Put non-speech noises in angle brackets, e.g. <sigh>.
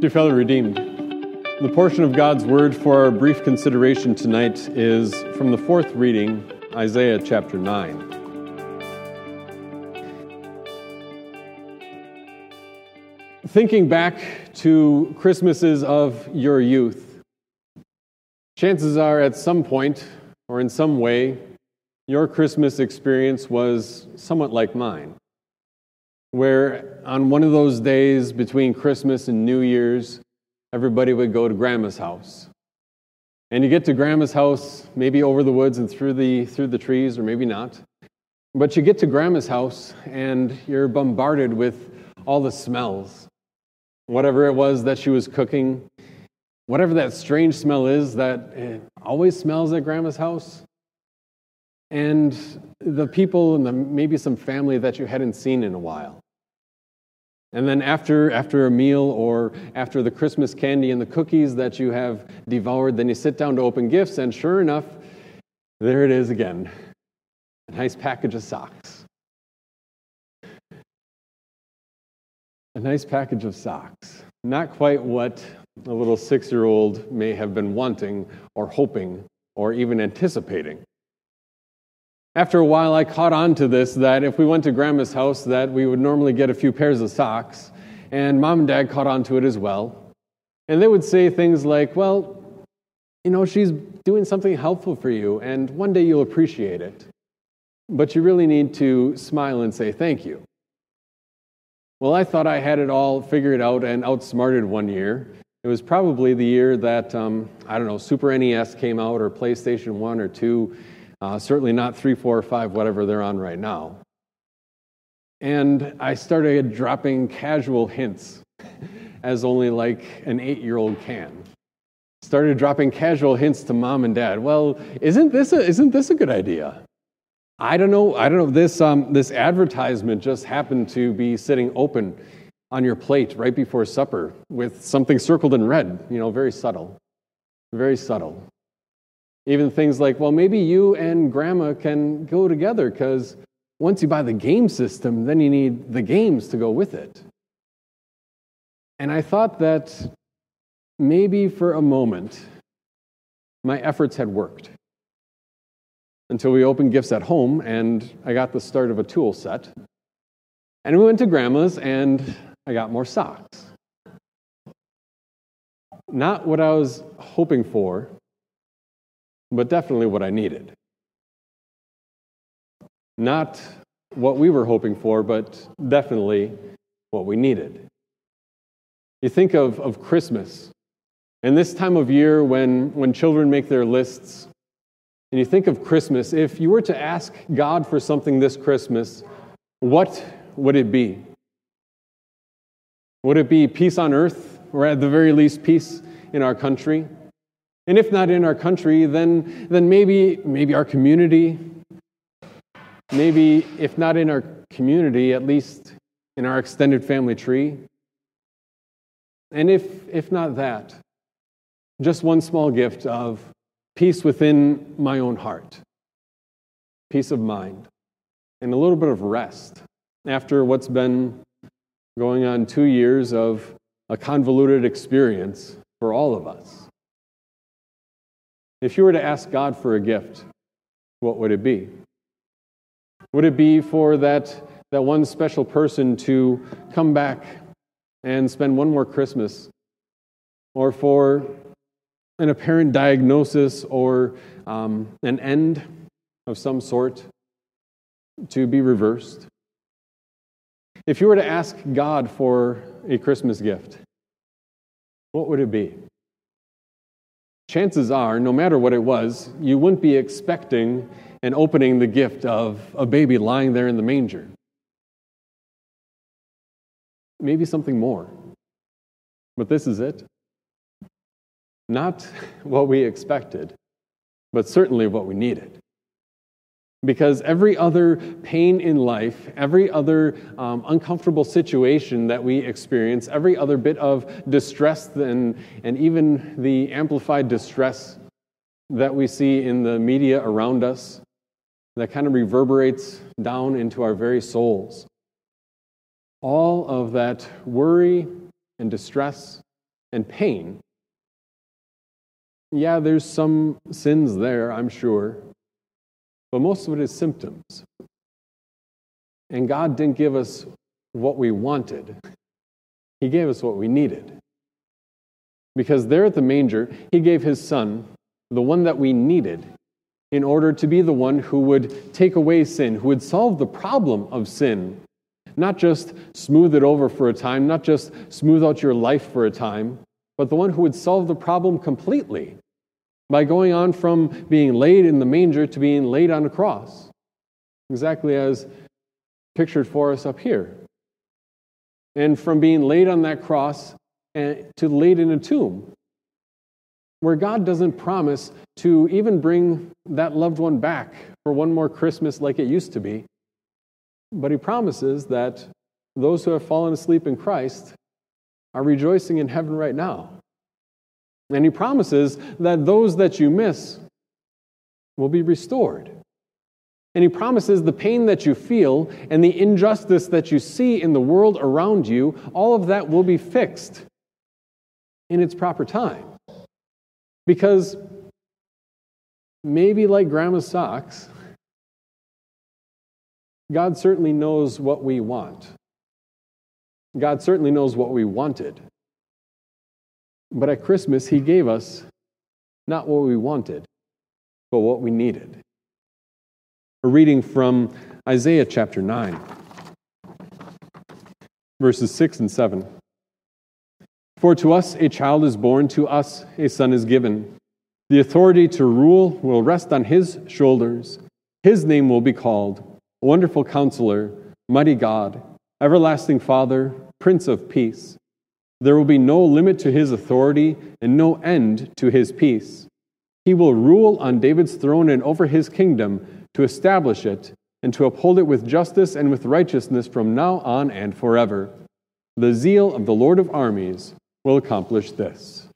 Dear fellow redeemed, the portion of God's word for our brief consideration tonight is from the fourth reading, Isaiah chapter 9. Thinking back to Christmases of your youth, chances are at some point or in some way, your Christmas experience was somewhat like mine where on one of those days between Christmas and New Year's, everybody would go to grandma's house. And you get to grandma's house, maybe over the woods and through the, through the trees, or maybe not. But you get to grandma's house and you're bombarded with all the smells. Whatever it was that she was cooking, whatever that strange smell is that eh, always smells at grandma's house. And the people and the, maybe some family that you hadn't seen in a while. And then after, after a meal or after the Christmas candy and the cookies that you have devoured, then you sit down to open gifts, and sure enough, there it is again a nice package of socks. A nice package of socks. Not quite what a little six year old may have been wanting or hoping or even anticipating. After a while, I caught on to this that if we went to grandma's house, that we would normally get a few pairs of socks, and mom and dad caught on to it as well. And they would say things like, well, you know, she's doing something helpful for you, and one day you'll appreciate it. But you really need to smile and say thank you. Well, I thought I had it all figured out and outsmarted one year. It was probably the year that, um, I don't know, Super NES came out or PlayStation 1 or 2 uh, certainly not three, four, or five, whatever they're on right now. And I started dropping casual hints, <laughs> as only like an eight year old can. Started dropping casual hints to mom and dad. Well, isn't this a, isn't this a good idea? I don't know. I don't know. This, um, this advertisement just happened to be sitting open on your plate right before supper with something circled in red, you know, very subtle. Very subtle. Even things like, well, maybe you and grandma can go together because once you buy the game system, then you need the games to go with it. And I thought that maybe for a moment, my efforts had worked until we opened gifts at home and I got the start of a tool set. And we went to grandma's and I got more socks. Not what I was hoping for, but definitely what I needed. Not what we were hoping for, but definitely what we needed. You think of, of Christmas, and this time of year when, when children make their lists, and you think of Christmas, if you were to ask God for something this Christmas, what would it be? Would it be peace on earth, or at the very least, peace in our country? And if not in our country, then, then maybe, maybe our community, maybe if not in our community, at least in our extended family tree. And if, if not that, just one small gift of peace within my own heart, peace of mind, and a little bit of rest after what's been going on two years of a convoluted experience for all of us. If you were to ask God for a gift, what would it be? Would it be for that, that one special person to come back and spend one more Christmas? Or for an apparent diagnosis or um, an end of some sort to be reversed? If you were to ask God for a Christmas gift, what would it be? Chances are, no matter what it was, you wouldn't be expecting and opening the gift of a baby lying there in the manger. Maybe something more. But this is it. Not <laughs> what we expected, but certainly what we needed. Because every other pain in life, every other um, uncomfortable situation that we experience, every other bit of distress and, and even the amplified distress that we see in the media around us, that kind of reverberates down into our very souls. All of that worry and distress and pain. Yeah, there's some sins there, I'm sure, but most of it is symptoms. And God didn't give us what we wanted, He gave us what we needed. Because there at the manger, He gave His Son, the one that we needed, in order to be the one who would take away sin, who would solve the problem of sin. Not just smooth it over for a time, not just smooth out your life for a time, but the one who would solve the problem completely by going on from being laid in the manger to being laid on a cross. Exactly as pictured for us up here. And from being laid on that cross to laid in a tomb, where God doesn't promise to even bring that loved one back for one more Christmas like it used to be, but He promises that those who have fallen asleep in Christ are rejoicing in heaven right now. And He promises that those that you miss will be restored. And he promises the pain that you feel and the injustice that you see in the world around you, all of that will be fixed in its proper time. Because maybe like grandma's socks, God certainly knows what we want. God certainly knows what we wanted. But at Christmas, He gave us not what we wanted, but what we needed. A reading from Isaiah chapter 9, verses 6 and 7. For to us a child is born, to us a son is given. The authority to rule will rest on his shoulders. His name will be called Wonderful Counselor, Mighty God, Everlasting Father, Prince of Peace. There will be no limit to his authority and no end to his peace. He will rule on David's throne and over his kingdom to establish it and to uphold it with justice and with righteousness from now on and forever. The zeal of the Lord of armies will accomplish this.